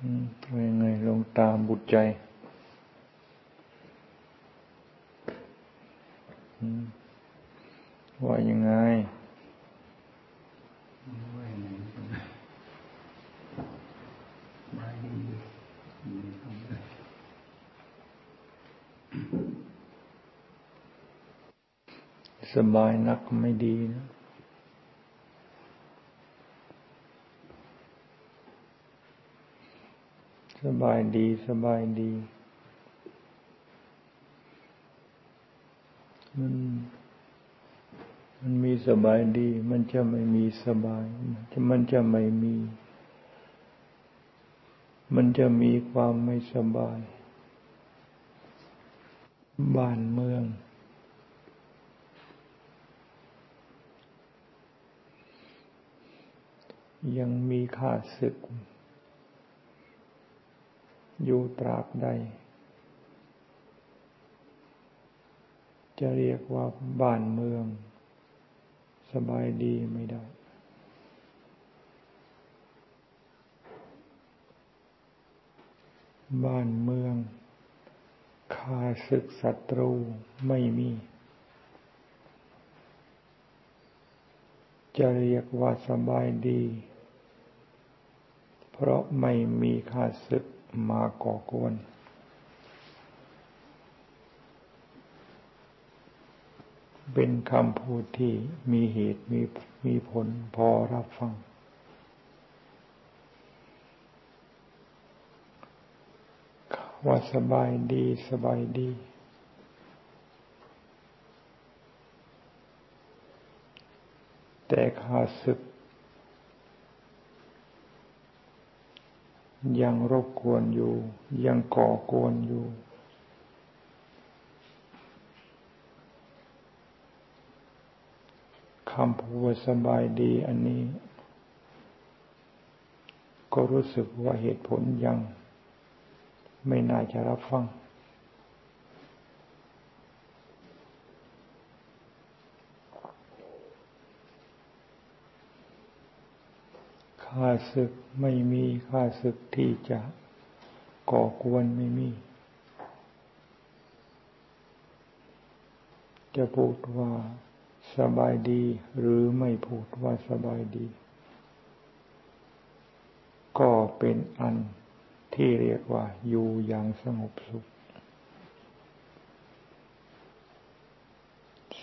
เป็นยังไงลงตามบุตรใจว่ายังไงสบายนักไม่ดีนะส บายดีสบายดี มันมันมีสบายดี มันจะไม่มีสบายมันจะไม่มี มันจะมีความไม่สบาย บ้านเมือง ยังมีข้าศึก อยู่ตราบใด จะเรียกว่าบ้านเมือง สบายดีไม่ได้ บ้านเมืองคาศึกศัตรูไม่มี จะเรียกว่าสบายดี เพราะไม่มีข้าศึก มาก่อกวน เป็นคำพูดที่มีเหตุมีมีผลพอรับฟัง ว่าสบายดีสบายดี แต่ขาศึก ยังรบกวนอยู่ ยังก่อกวนอยู่ คำพูดสบายดีอันนี้ ก็รู้สึกว่าเหตุผลยัง ไม่น่าจะรับฟัง ข้าศึกไม่มีข้าศึกที่จะก่อกวนไม่มี จะพูดว่าสบายดีหรือไม่พูดว่าสบายดี ก็เป็นอันที่เรียกว่าอยู่อย่างสงบสุข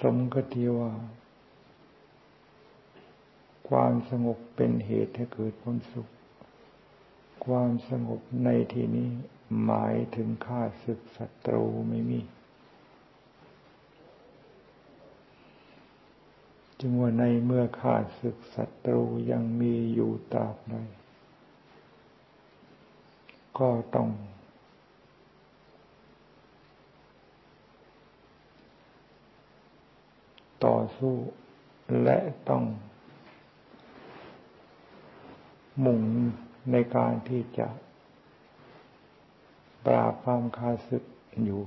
สมกติว่า ความสงบเป็นเหตุให้เกิดผลสุข ความสงบในที่นี้หมายถึงข้าศึกศัตรูไม่มี จึงว่าในเมื่อข้าศึกศัตรูยังมีอยู่ตราบใดก็ต้องต่อสู้และต้อง มุ่งในการที่จะปราบความคาสึกอยู่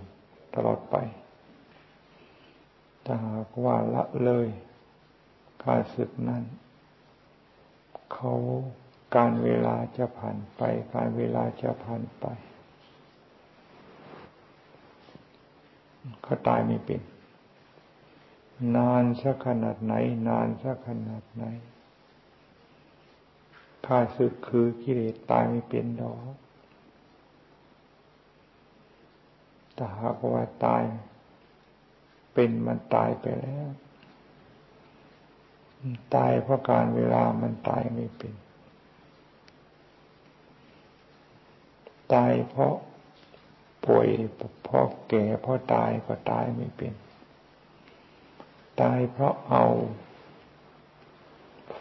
ตลอดไป ถ้าหากว่าละเลยคาสึกนั้น เขาการเวลาจะผ่านไป การเวลาจะผ่านไป เขาตายไม่เป็น นานสักขนาดไหน นานสักขนาดไหน ข้าศึกคือกิเลสตายไม่เป็นดอกแต่หากว่าตาย เป็นมันตายไปแล้ว ตายเพราะการเวลามันตายไม่เป็น ตายเพราะป่วยเพราะแก่เพราะตายก็ตายไม่เป็น ตายเพราะเอา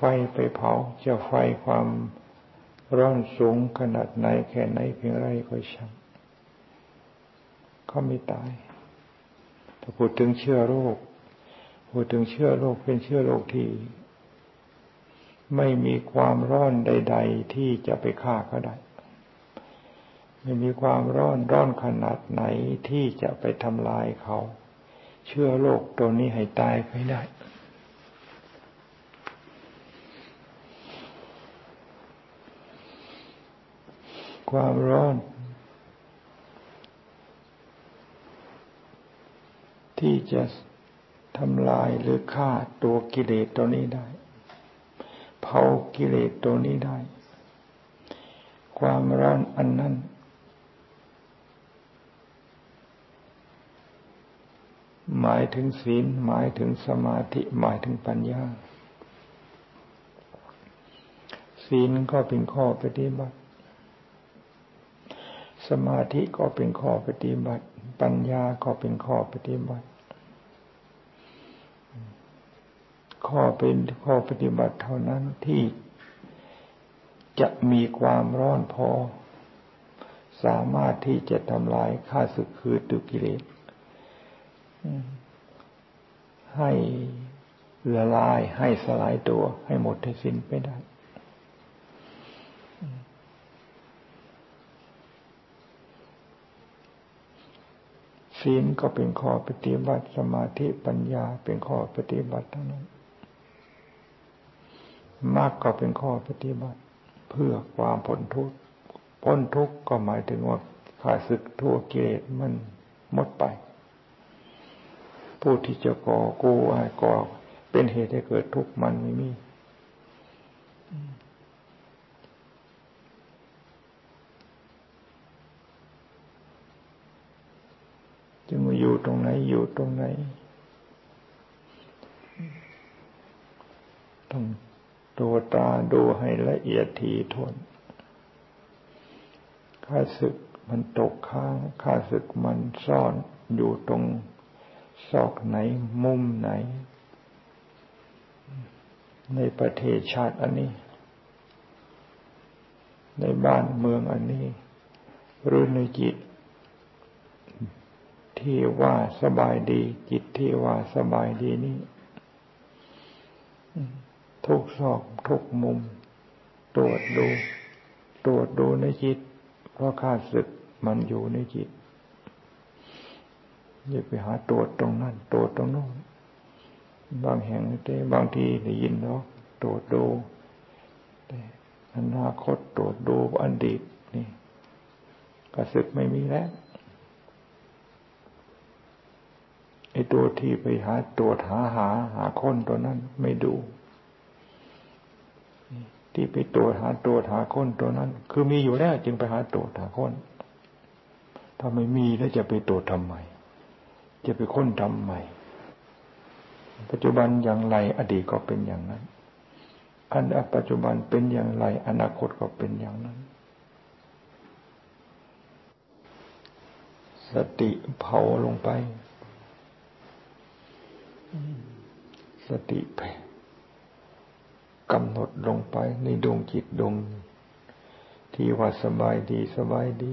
ไฟไปเผาจะไฟความร้อนสูงขนาดไหนแค่ไหนเพียงไรก็ช่างเขาไม่ตาย ถ้าพูดถึงเชื้อโรค พูดถึงเชื้อโรคเป็นเชื้อโรคที่ไม่มีความร้อนใด ๆ ที่จะไปฆ่าเขาได้ ไม่มีความร้อนร้อนขนาดไหนที่จะไปทำลายเขา เชื้อโรคตัวนี้ให้ตายไปได้ ความร้อน ที่จะทำลายหรือฆ่าตัวกิเลสตัวนี้ได้ เผากิเลสตัวนี้ได้ ความร้อนอันนั้นหมายถึงศีลหมายถึงสมาธิหมายถึงปัญญา ศีลก็เป็นข้อปฏิบัติ สมาธิก็เป็นข้อปฏิบัติ ปัญญาก็เป็นข้อปฏิบัติ ข้อเป็นข้อปฏิบัติเท่านั้นที่จะมีความร้อนพอ สามารถที่จะทำลายข้าศึกคือตุกิเลสให้ละลายให้สลายตัวให้หมดให้สิ้นไปได้ ศีลก็เป็นข้อปฏิบัติสมาธิปัญญาเป็นข้อปฏิบัติทั้งนั้นมรรคก็เป็นข้อปฏิบัติ เพื่อความพ้นทุกข์พ้นทุกข์ก็หมายถึงว่าขาศึกทั่วกิเลสมันหมดไป ผู้ที่จะก่อกูอะไรก่อเป็นเหตุให้เกิดทุกข์มันไม่มี จะมาอยู่ ตรงไหนอยู่ตรงไหน ต้องตัวตาดูให้ละเอียดทีทวนข้าศึกมันตกค้างข้าศึกมันซ่อนอยู่ตรงซอกไหนมุมไหน ในประเทศชาติอันนี้ ในบ้านเมืองอันนี้ หรือในจิต ที่ว่าสบายดี จิตที่ว่าสบายดีนี้ทุกซอกทุกมุม ตรวจดู ตรวจดูในจิต เพราะข้าศึกมันอยู่ในจิตอย่าไปหาตรวจตรงนั้นตรวจตรงโน้นบางแห่งแต่บางทีได้ยินเนาะตรวจดูแต่อนาคตตรวจดูอดีตนี่กระสึกไม่มีแล้ว ไอ้ตัวที่ไปหาตรวจหาหาหาค้นตัวนั้นไม่ดู ที่ไปตรวจหาตรวจหาค้นตัวนั้น คือมีอยู่แล้วจึงไปหาตรวจหาค้นถ้าไม่มีแล้วจะไปตรวจทำไม จะไปค้นทำไม ปัจจุบันอย่างไรอดีตก็เป็นอย่างนั้น อันปัจจุบันเป็นอย่างไร อนาคตก็เป็นอย่างนั้น สติเผาลงไป สติแผ่กำหนดลงไปในดวงจิตดวงที่ว่าสบายดีสบายดี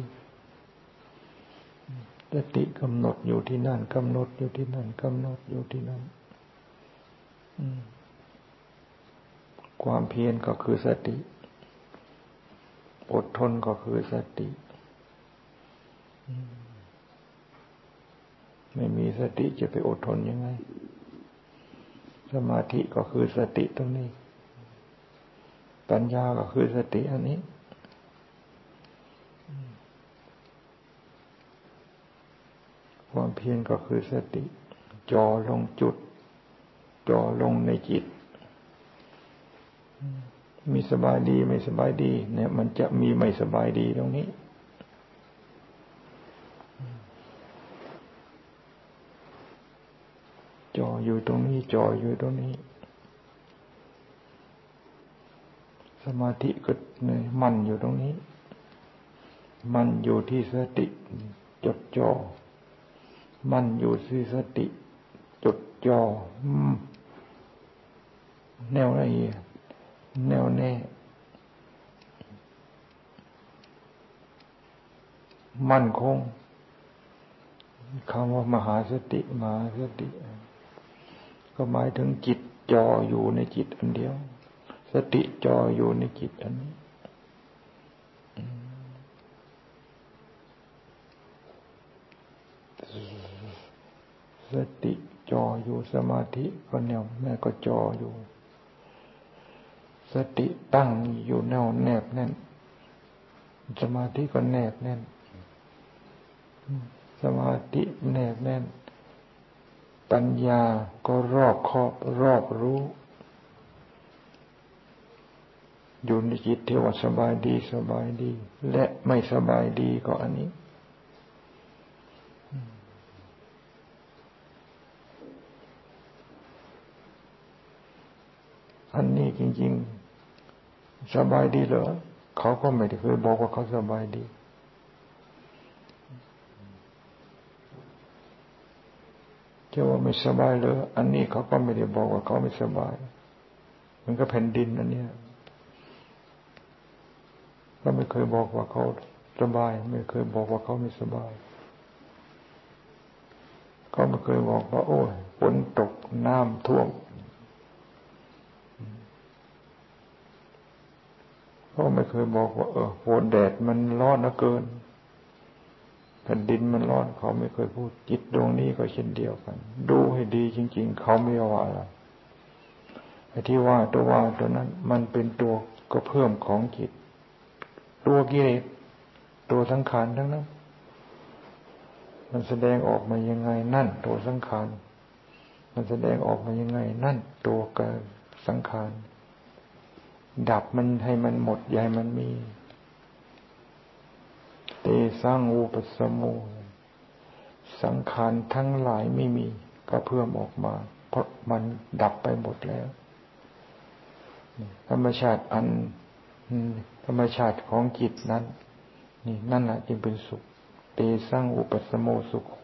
สติกำหนดอยู่ที่นั่นกำหนดอยู่ที่นั่นกำหนดอยู่ที่นั่นความเพียรก็คือสติ อดทนก็คือสติ ไม่มีสติจะไปอดทนยังไง สมาธิก็คือสติตรงนี้ ปัญญาก็คือสติอันนี้ความเพียรก็คือสติ จอลงจุด จอลงในจิต มีสบายดีไม่สบายดี เนี่ย มันจะมีไม่สบายดีตรงนี้ จออยู่ตรงนี้จออยู่ตรงนี้ สมาธิก็มันอยู่ตรงนี้ มันอยู่ที่สติ จดจอ่อ มันอยู่ที่สติ จดจ่อแนวละเอียดแนวแน่ มั่นคงคำว่ามหาสติมหาสติ ก็หมายถึงจิตจออยู่ในจิตอันเดียว สติจออยู่ในจิตอันนี้สติจออยู่สมาธิก็แนวแม่ก็จออยู่ สติตั้งอยู่แนวแนบแน่น สมาธิก็แนบแน่น สมาธิแนบแน่น ปัญญาก็รอบครอบรอบรู้ อยู่ในจิตที่ว่าสบายดีสบายดี และไม่สบายดีก็อันนี้ อันนี้จริง ๆ สบายดีเหรอเขาก็ไม่ได้เคยบอกว่าเขาสบายดี จะว่าไม่สบายเลยอันนี้เขาก็ไม่ได้บอกว่าเขาไม่สบาย มันก็แผ่นดินอันนี้ก็ไม่เคยบอกว่าเขาสบาย ไม่เคยบอกว่าเขาไม่สบายเขาไม่เคยบอกว่า โอ้ยฝนตกน้ำท่วมเขาไม่เคยบอกว่า เออโหแดดมันร้อนนะเกิน แผ่นดินมันร้อนเขาไม่เคยพูดจิตดวงนี้ก็เช่นเดียวกัน ดูให้ดีจริง ๆ เขาไม่ว่าอะไรไอ้ที่ว่าตัวว่าตัวนั้น มันเป็นตัวก็เพิ่มของจิต ตัวกิเลสตัวสังขารทั้งนั้น มันแสดงออกมายังไงนั่น ตัวสังขารมันแสดงออกมายังไง นั่น ตัวกายสังขารดับมันให้มันหมดใหญ่มันมี เตสร้างอุปสมุสังขารทั้งหลายไม่มีก็เพิ่มออกมา เพราะมันดับไปหมดแล้ว ธรรมชาติอันธรรมชาติของจิตนั้น นี่นั่นแหละจึงเป็นสุข เตสร้างอุปสมโมสุขโข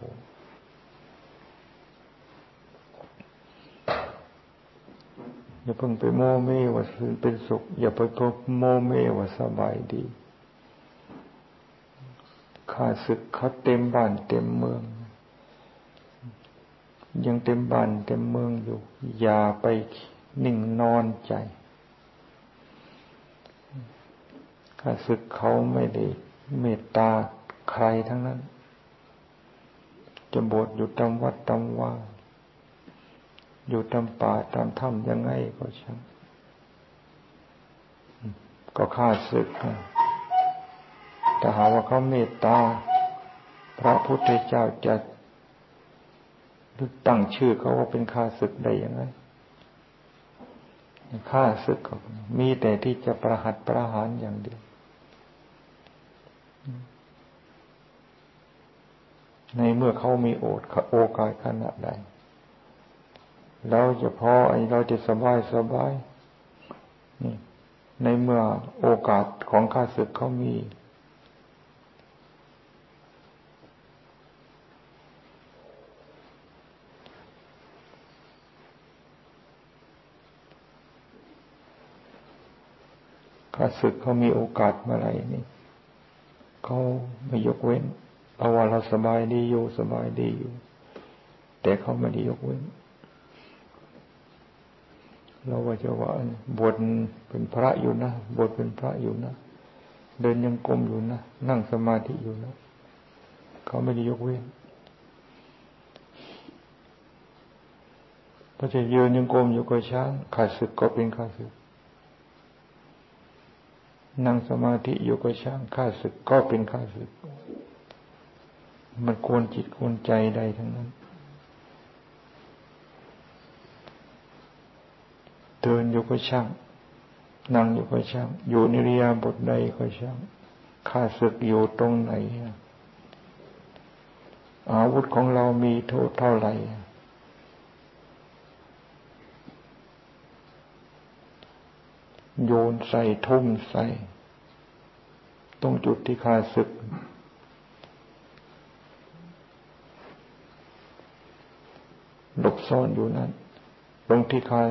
อย่าเพิ่งไปโมเมว่าเป็นสุข อย่าไปพบโมเมว่าสบายดี ข้าศึกเขาเต็มบ้านเต็มเมือง ยังเต็มบ้านเต็มเมืองอยู่ อย่าไปนิ่งนอนใจข้าศึกเขาไม่ได้เมตตาใครทั้งนั้น จะบทอยู่ตามวัดตามว่า อยู่ตามป่าตามถ้ำยังไงก็ช่างก็ฆ่าศึก แต่หาว่าเขาเมตตา พระพุทธเจ้าจะตั้งชื่อเขาว่าเป็นข้าศึกได้ยังไงข้าศึกมีแต่ที่จะประหัตประหารอย่างเดียว ในเมื่อเขามีโอดโอกาสขนาดใดเราจะพอไอเราจะสบายสบาย นี่ ในเมื่อโอกาสของข้าศึกเขามีข้าศึกเขามีโอกาสเมื่อไรนี่เขาไม่ยกเว้น เอาว่าเราสบายดีอยู่สบายดีอยู่ แต่เขาไม่ได้ยกเว้น เราว่าจะว่าบวชเป็นพระอยู่นะบวชเป็นพระอยู่นะเดินยังกลมอยู่นะนั่งสมาธิอยู่นะเขาไม่ได้ยกเว้นพระจะยืนยังกลมอยู่ก็ช้างขาดศึกก็เป็นขาดศึก นั่งสมาธิอยู่ก็ช้างข้าศึกก็เป็นข้าศึก มันควรจิตควรใจใดทั้งนั้น เดินอยู่ก็ช่าง นั่งอยู่ก็ช่าง อยู่ในริยาบทใดก็ช่างข้าศึกอยู่ตรงไหนอาวุธของเรามีโทษเท่าไหร่ โยนใส่ทุ่มใส่ ตรงจุดที่ข้าศึก หลบซ่อนอยู่นั้น ตรงที่ข้า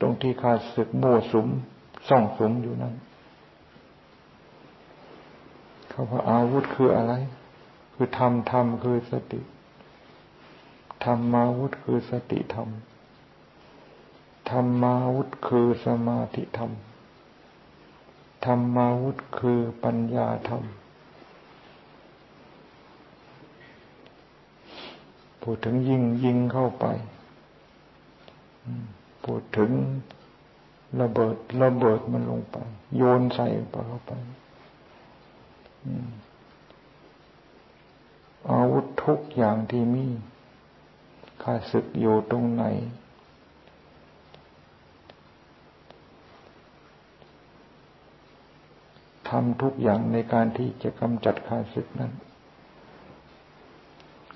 ตรงที่ข้าศึกโม่สุมซ่องสุมอยู่นั้นเขาว่าอาวุธคืออะไร คือธรรมธรรมคือสติธรรมาวุธคือสติธรรมธรรมาวุธคือสมาธิธรรม ธรรมาวุธคือปัญญาธรรม พูดถึงยิงยิงเข้าไป พูดถึงระเบิดระเบิดมันลงไป โยนใส่ไปเข้าไปอาวุธทุกอย่างที่มีข้าศึกอยู่ตรงไหน ทำทุกอย่างในการที่จะกำจัดข้าศึกนั้น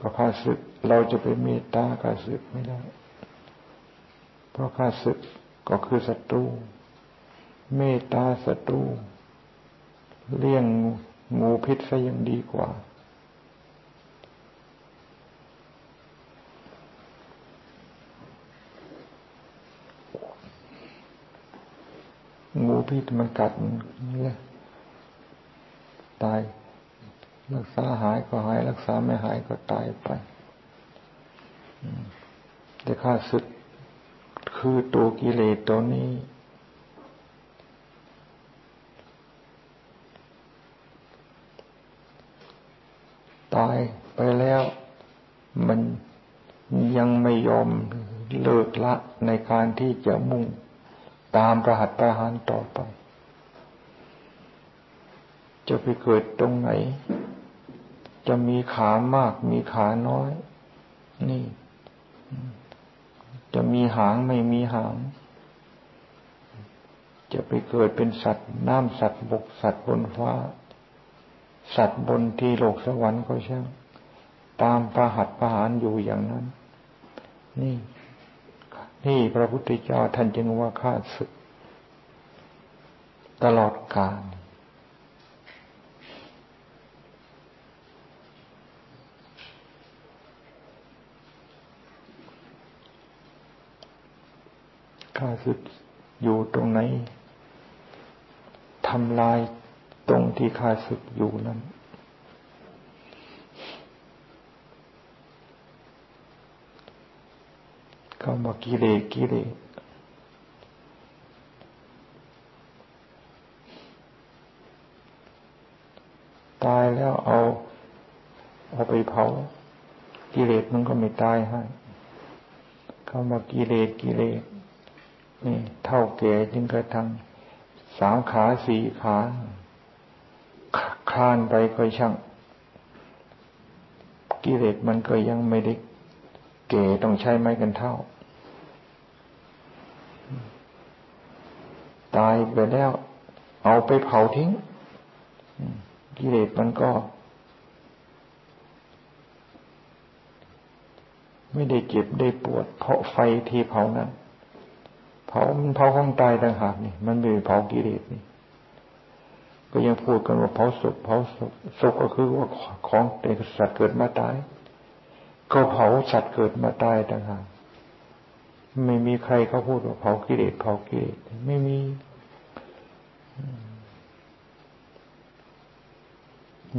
ก็ข้าศึกเราจะไปเมตตาข้าศึกไม่ได้ เพราะข้าศึกก็คือศัตรู เมตตาศัตรู เลี่ยงงูพิษซะยังดีกว่างูพิษมันกัดเนี่ย ตาย รักษาหายก็หาย รักษาไม่หายก็ตายไปแต่ข้าศึกคือตัวกิเลสตัวนี้ ตายไปแล้ว มันยังไม่ยอมเลิกละในการที่จะมุ่งตามประหัตประหารต่อไป จะไปเกิดตรงไหน จะมีขามาก มีขาน้อย นี่ จะมีหางไม่มีหาง จะไปเกิดเป็นสัตว์น้ำสัตว์บกสัตว์บนฟ้า สัตว์บนที่โลกสวรรค์ก็ช่างตามประหัตประหารอยู่อย่างนั้น นี่นี่พระพุทธเจ้าท่านจึงว่าข้าศึก ตลอดกาลข้าศึกอยู่ตรงไหนทำลายตรงที่ข้าศึกอยู่นั้นก็มากิเลสกิเลสตายแล้วเอาเอาไปเผา กิเลสมันก็ไม่ตายให้เข้ามากิเลสกิเลส นี่เท่าแก่จึงกระทั่งสามขาสี่ขาคลานไปก็ช่างกิเลสมันก็ยังไม่ได้เก่ต้องใช้ไม้กันเท่า ตายไปแล้ว เอาไปเผาทิ้ง กิเลสมันก็ ไม่ได้เจ็บได้ปวด เพราะไฟที่เผานั้น ผามันเผาของตายต่างหากนี่มันไม่เผากิเลสนี่ ก็ยังพูดกันว่าเผาศพเผาศพศพก็คือว่าของเด็กสัตว์เกิดมาตาย ก็เผาสัตว์เกิดมาตายต่างหากไม่มีใครเขาพูดว่าเผากิเลสเผากิเลสไม่มี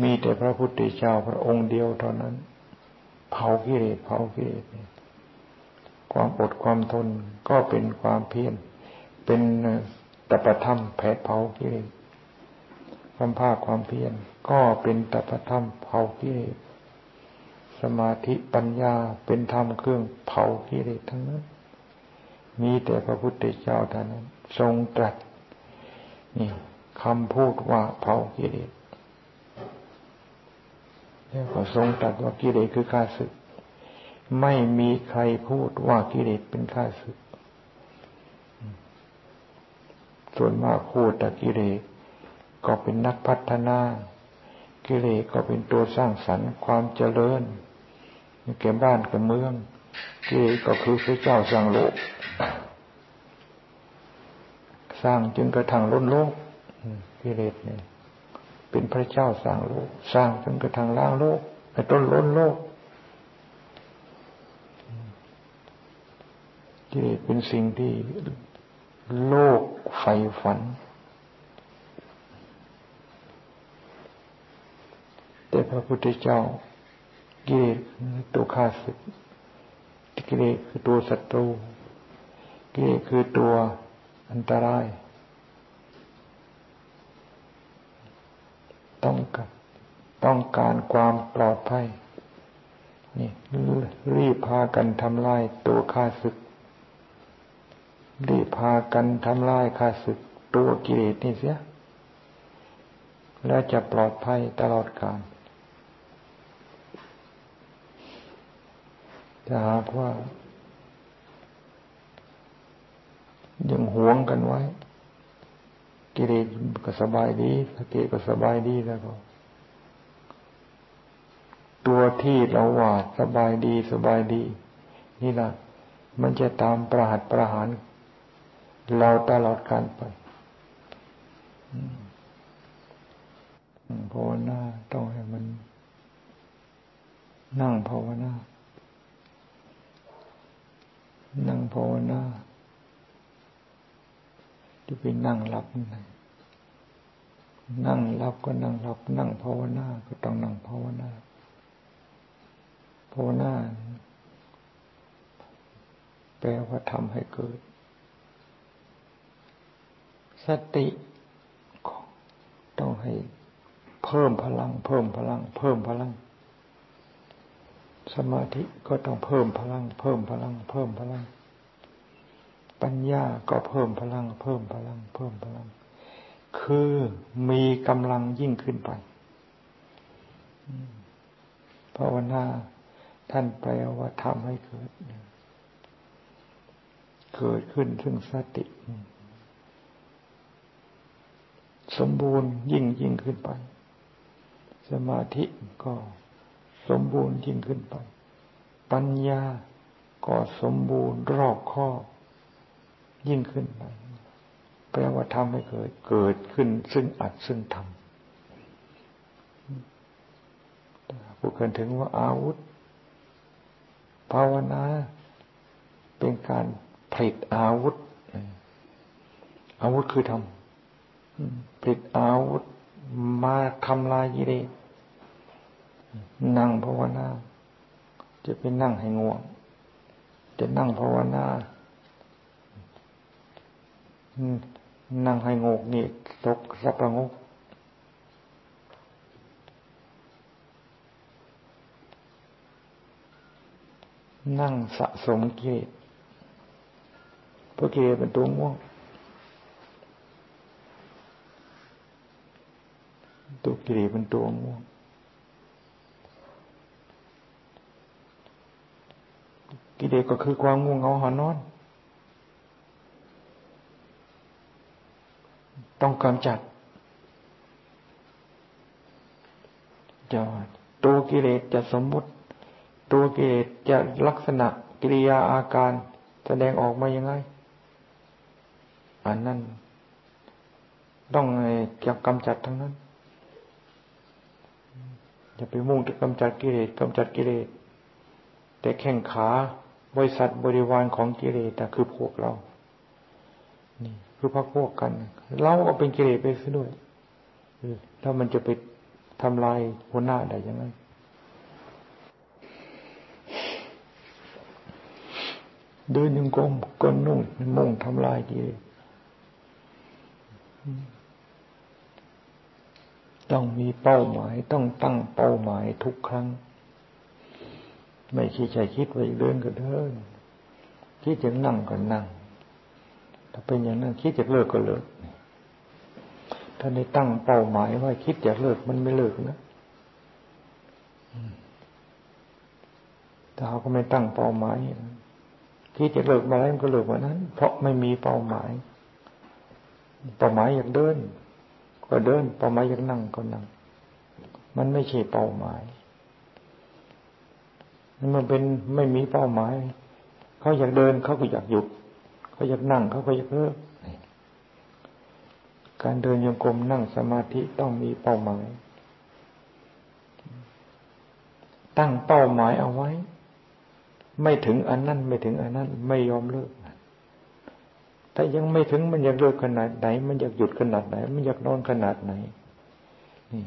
มีแต่พระพุทธเจ้าพระองค์เดียวเท่านั้น เผากิเลสเผากิเลสเนี่ย ความอดความทนก็เป็นความเพียรเป็นตปธรรมแผดเผากิเลสความภาคความเพียรก็เป็นตปธรรมเผากิเลสสมาธิปัญญาเป็นธรรมเครื่องเผากิเลสทั้งนั้น มีแต่พระพุทธเจ้าเท่านั้น ทรงตรัสนี่คำพูดว่าเผากิเลสแล้วก็ทรงตรัสว่ากิเลสคือข้าศึก ไม่มีใครพูดว่ากิเลสเป็นข้าศึก ส่วนมากพูดแต่กิเลสก็เป็นนักพัฒนา กิเลสก็เป็นตัวสร้างสรรค์ความเจริญแก่บ้านแก่เมือง กิเลสก็คือพระเจ้าสร้างโลก สร้างจึงกระทั่งล้นโลกกิเลสเนี่ย เป็นพระเจ้าสร้างโลก สร้างจนกระทั่งล้างโลกไอ้ต้นล้นโลก ที่เป็นสิ่งที่โลกใฝ่ฝัน แต่พระพุทธเจ้ากิเลสตัวข้าศึกกิเลสคือตัวศัตรูกิเลสคือตัวอันตราย ต้องการต้องการความปลอดภัยนี่รีบพากันทำลายตัวข้าศึก รีบพากันทำลายข้าศึกตัวกิเลสนี่เสีย และจะปลอดภัยตลอดกาลจะหากว่า ยังหวงกันไว้ กิเลสก็สบายดีสติก็สบายดีแล้วก็ ตัวที่เราว่าสบายดีสบายดี นี่แหละมันจะตามประหัตประหาร เราตลอดการไปภาวนาต้องให้มัน นั่งภาวนา นั่งภาวนาที่ไปนั่งหลับนี่นั่งหลับก็นั่งหลับ นั่งภาวนา ก็ต้องนั่งภาวนาภาวนาแปลว่าทำให้เกิด สติต้องให้เพิ่มพลัง เพิ่มพลัง เพิ่มพลัง สมาธิก็ต้องเพิ่มพลัง เพิ่มพลัง เพิ่มพลัง ปัญญาก็เพิ่มพลัง เพิ่มพลัง เพิ่มพลัง คือมีกำลังยิ่งขึ้นไปภาวนาท่านแปลว่าทำให้เกิด เกิดขึ้นซึ่งสติ สมบูรณ์ยิ่งยิ่งขึ้นไป สมาธิก็สมบูรณ์ยิ่งขึ้นไป ปัญญาก็สมบูรณ์รอบคอยิ่งขึ้นไปแปลว่าทำให้เกิดเกิดขึ้นซึ่งอัดซึ่งทำพูดกันถึงว่าอาวุธ ภาวนาเป็นการผลิตอาวุธ อาวุธคือทำ ผลิตอาวุธมาทำลายกิเลสนั่งภาวนา จะไปนั่งให้ง่วง จะนั่งภาวนา นั่งให้งกนี่ตกสับประงกนั่งสะสมกิเลสเพราะกิเลสเป็นตัวง่วง ตัวกิเลสเป็นตัวง่วงกิเลสก็คือความง่วงเหงาหอนอน ต้องกำจัดจะตัวกิเลสจะสมมุติ ตัวกิเลสจะลักษณะกิริยาอาการแสดงออกมายังไง อันนั้น ต้องจะกำจัดทั้งนั้น อย่าไปมุ่งจะกำจัดกิเลสกำจัดกิเลส แต่แข่งขาบริษัทบริวารของกิเลสแต่คือพวกเรา นี่ คือพักพวกกัน เราก็เป็นกิเลสไปซะด้วยถ้ามันจะไปทำลายหัวหน้าได้ยังไงเดินยังกลมก้นนุ่งมุ่งทำลายกิเลส ต้องมีเป้าหมายต้องตั้งเป้าหมายทุกครั้ง ไม่ใช่ใจคิดไว้เดินก็เดินคิดจะนั่งก็นั่ง ถ้าเป็นอย่างนั้นคิดจะเลิกก็เลิก ถ้าได้ตั้งเป้าหมายว่าคิดจะเลิกมันไม่เลิกนะถ้าเขาก็ไม่ตั้งเป้าหมายคิดจะเลิกมาแล้วมันก็เลิกมานั้น เพราะไม่มีเป้าหมาย เป้าหมายอยากเดิน ก็เดินเป้าหมายอยากนั่งก็นั่ง มันไม่ใช่เป้าหมายมันเป็นไม่มีเป้าหมาย เขาอยากเดินเขาก็อยากหยุด เขาอยากนั่งเขาก็อยากเลิกการเดินโยกลมนั่งสมาธิต้องมีเป้าหมาย ตั้งเป้าหมายเอาไว้ ไม่ถึงอันนั้นไม่ถึงอันนั้น ไม่ยอมเลิก ถ้ายังไม่ถึงมันอยากเลิกขนาดไหน มันอยากหยุดขนาดไหน มันอยากนอนขนาดไหนนี่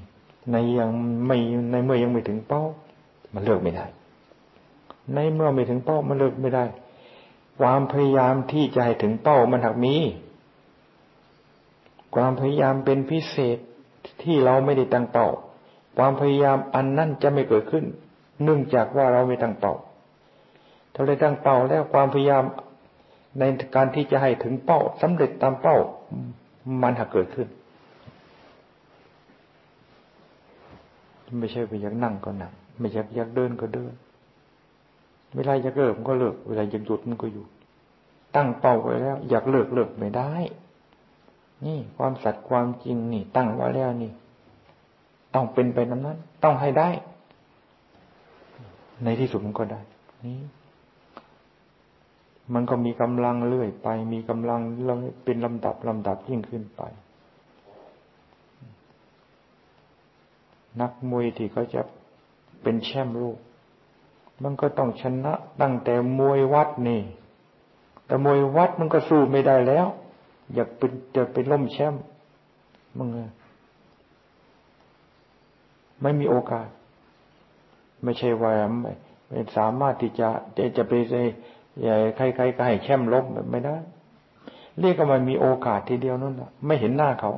ในยังไม่ในเมื่อยังไม่ถึงเป้า มันเลิกไม่ได้ ในเมื่อไม่ถึงเป้ามันเลิกไม่ได้ ความพยายามที่จะให้ถึงเป้ามันหักมี ความพยายามเป็นพิเศษที่เราไม่ได้ตั้งเป้า ความพยายามอันนั้นจะไม่เกิดขึ้น เนื่องจากว่าเราไม่ตั้งเป้าถ้าเราตั้งเป้าแล้วความพยายาม ในการที่จะให้ถึงเป้าสำเร็จตามเป้า มันหากเกิดขึ้น ไม่ใช่ไปอยากนั่งก็นั่งไม่อยากอยากเดินก็เดิน เวลาอยากเลิกมันก็เลิก เวลาอยากหยุดมันก็หยุดตั้งเป้าไว้แล้ว อยากเลิกเลิกไม่ได้ นี่ความสัตย์ความจริงนี่ ตั้งไว้แล้วนี่ ต้องเป็นไปนั้นนั้น ต้องให้ได้ ในที่สุดมันก็ได้ นี่ มันก็มีกำลังเรื่อยไป มีกำลังเป็นลำดับลำดับยิ่งขึ้นไป นักมวยที่เขาจะเป็นแชมป์โลกมันก็ต้องชนะตั้งแต่มวยวัดนี่ แต่มวยวัดมันก็สู้ไม่ได้แล้ว อยากเป็นจะเป็นล่มแชมป์มึงไม่มีโอกาส ไม่ใช่ว่าไม่สามารถที่จะจะจะไป อย่าใครๆก็ให้แช่มลบแบบไม่ได้ เรียกว่ามันมีโอกาสทีเดียวนั่นแหละไม่เห็นหน้าเขา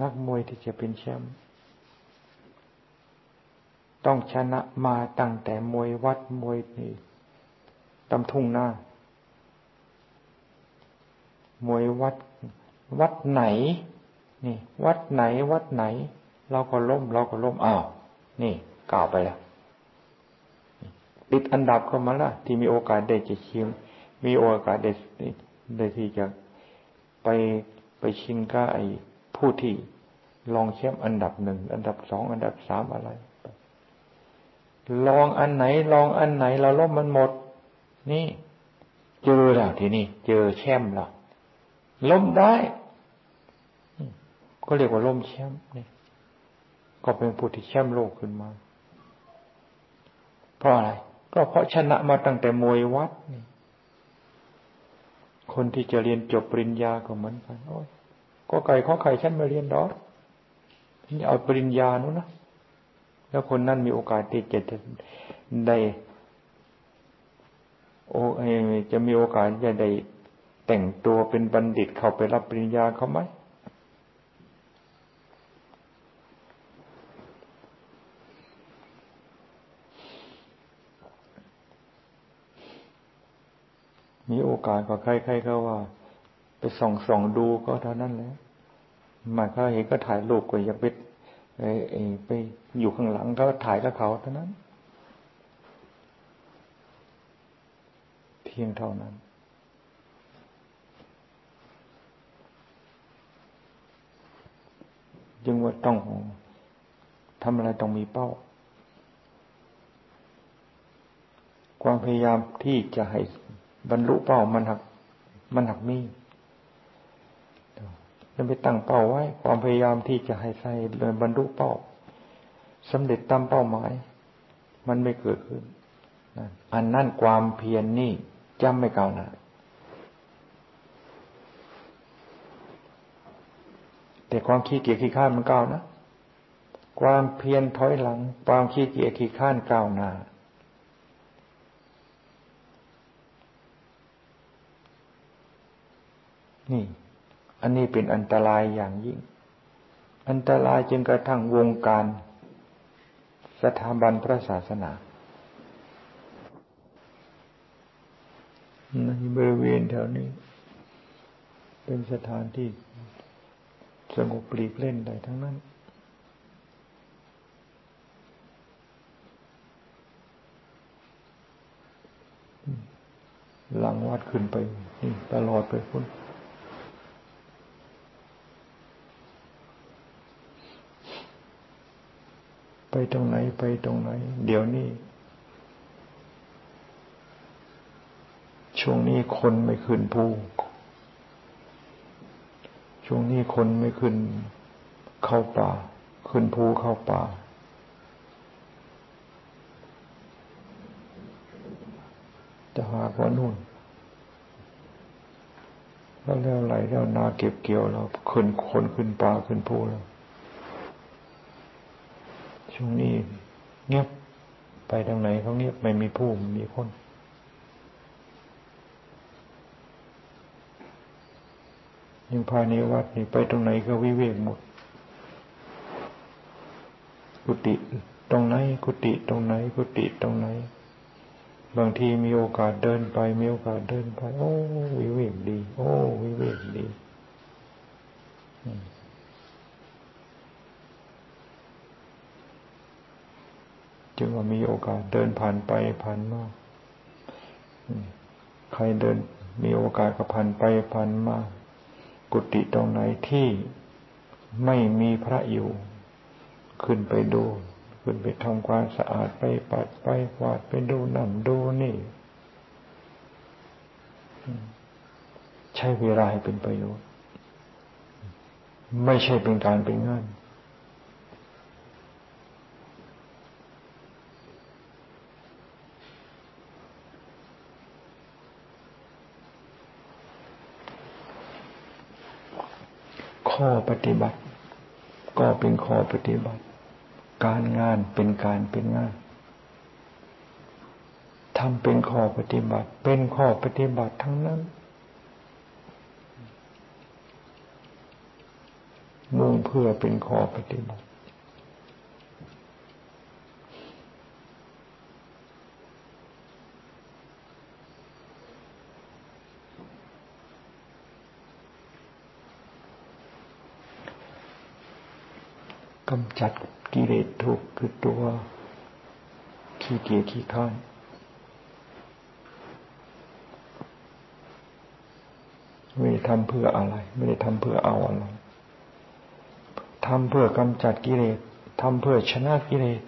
นักมวยที่จะเป็นแชมป์ต้องชนะมาตั้งแต่มวยวัดมวยนี่ตำทุ่งหน้ามวยวัด วัดไหน นี่ วัดไหนวัดไหน เราก็ล้มเราก็ล้มอ้าว นี่กล่าวไปแล้วติดอันดับเข้ามาละที่มีโอกาสได้จะชิม มีโอกาสได้ได้ที่จะไปไปชิงก็ไอ้ผู้ที่ลองแชมป์อันดับหนึ่งอันดับสองอันดับสามอะไรลองอันไหน ลองอันไหนเราล้มมันหมด นี่ เจอแล้วทีนี้เจอแชมป์แล้วล้มได้ ก็เรียกว่าล้มแชมป์นี่ ก็เป็นผู้ที่แชมป์โลกขึ้นมา เพราะอะไร ก็เพราะชนะมาตั้งแต่มวยวัดนี่คนที่จะเรียนจบปริญญาก็เหมือนกันโอ้ยก็ไก่ข้อไข่ฉันมาเรียนดอกนี่เอาปริญญานู้นนะแล้วคนนั้นมีโอกาสที่จะได้โอ้จะมีโอกาสจะได้แต่งตัวเป็นบัณฑิตเข้าไปรับปริญญาเขาไหม มีโอกาสก็ใครๆก็ว่า ไปส่องส่องดูก็เท่านั้นแหละมาเขาเห็นก็ถ่ายรูปก็อยากไปไปอยู่ข้างหลังก็ถ่ายกับเขาเท่านั้น เพียงเท่านั้นจึงว่าต้องทำอะไรต้องมีเป้า ความพยายามที่จะให้ บรรลุเป้ามันหัก มันหักมีเราไปตั้งเป้าไว้ ความพยายามที่จะให้ใส่บรรลุเป้าสำเร็จตามเป้าหมาย มันไม่เกิดขึ้นอันนั่นความเพียรนนี่จำไม่เก่านะแต่ความขี้เกียจขี้ข้านมันก้าวนะ ความเพียรถอยหลัง ความขี้เกียจขี้ข้านก้าวหน้า นี่ อันนี้เป็นอันตรายอย่างยิ่ง อันตรายจึงกระทั่งวงการ สถาบันพระศาสนาในบริเวณแถวนี้ เป็นสถานที่สงบปลีกเล่นได้ทั้งนั้น หลังวัดขึ้นไป นี่ตลอดไปพุ่น ไปตรงไหนไปตรงไหน เดี๋ยวนี้ ช่วงนี้คนไม่ขึ้นภูช่วงนี้คนไม่ขึ้นเข้าป่า ขึ้นภูเข้าป่า จะหากว่านู่นแล้วแล้วไหลแล้วนาเก็บเกี่ยวเราขึ้นคนขึ้นป่าขึ้นภูแล้ว ช่วงนี้เงียบไปทางไหนเขาเงียบไม่มีผู้มีคนยังภายในวัดนี่ไปตรงไหนก็วิเวกหมด กุฏิตรงไหน กุฏิตรงไหน กุฏิตรงไหน บางทีมีโอกาสเดินไป มีโอกาสเดินไป โอ้ วิเวกดี โอ้ วิเวกดี จึงมีโอกาสเดินผ่านไปผ่านมาใครเดินมีโอกาสก็ผ่านไปผ่านมากุฏิตรงไหนที่ไม่มีพระอยู่ ขึ้นไปดู ขึ้นไปทำความสะอาดไปปัดไปกวาดไปดูนั่นดูนี่ ใช้เวลาให้เป็นประโยชน์ ไม่ใช่เป็นการเป็นงาน ข้อปฏิบัติ ก็เป็นข้อปฏิบัติ การงานเป็นการเป็นงานทำเป็นข้อปฏิบัติ เป็นข้อปฏิบัติทั้งนั้น มุ่งเพื่อเป็นข้อปฏิบัติ กำจัดกิเลสทุกคือตัวขี้เกียจขี้ข้านไม่ได้ทำเพื่ออะไร ไม่ได้ทำเพื่อเอาอะไรทำเพื่อกำจัดกิเลสทำเพื่อชนะกิเลส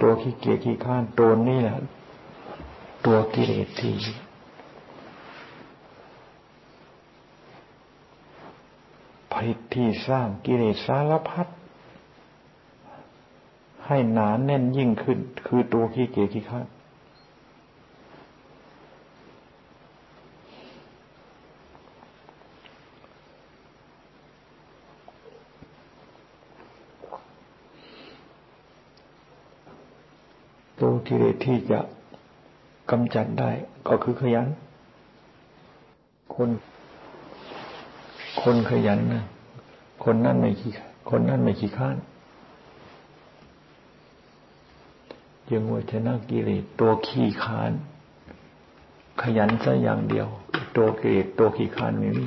ตัวขี้เกียจขี้ข้านตัวนี้แหละ ตัวกิเลสที่ผลิตที่สร้างกิเลสสารพัด ให้หนานแน่นยิ่งขึ้น คือตัวขี้เกียจขี้ข้าตัวกิเลสที่จะกำจัดได้ก็คือขยัน คน คนขยันนะ คนนั่นไม่ขี้คนนั่นไม่ขี้ข้าน ยังว่าชนะกิเลสตัวขี้คาน ขยันซะอย่างเดียว ตัวกิเลสตัวขี้คานไม่มี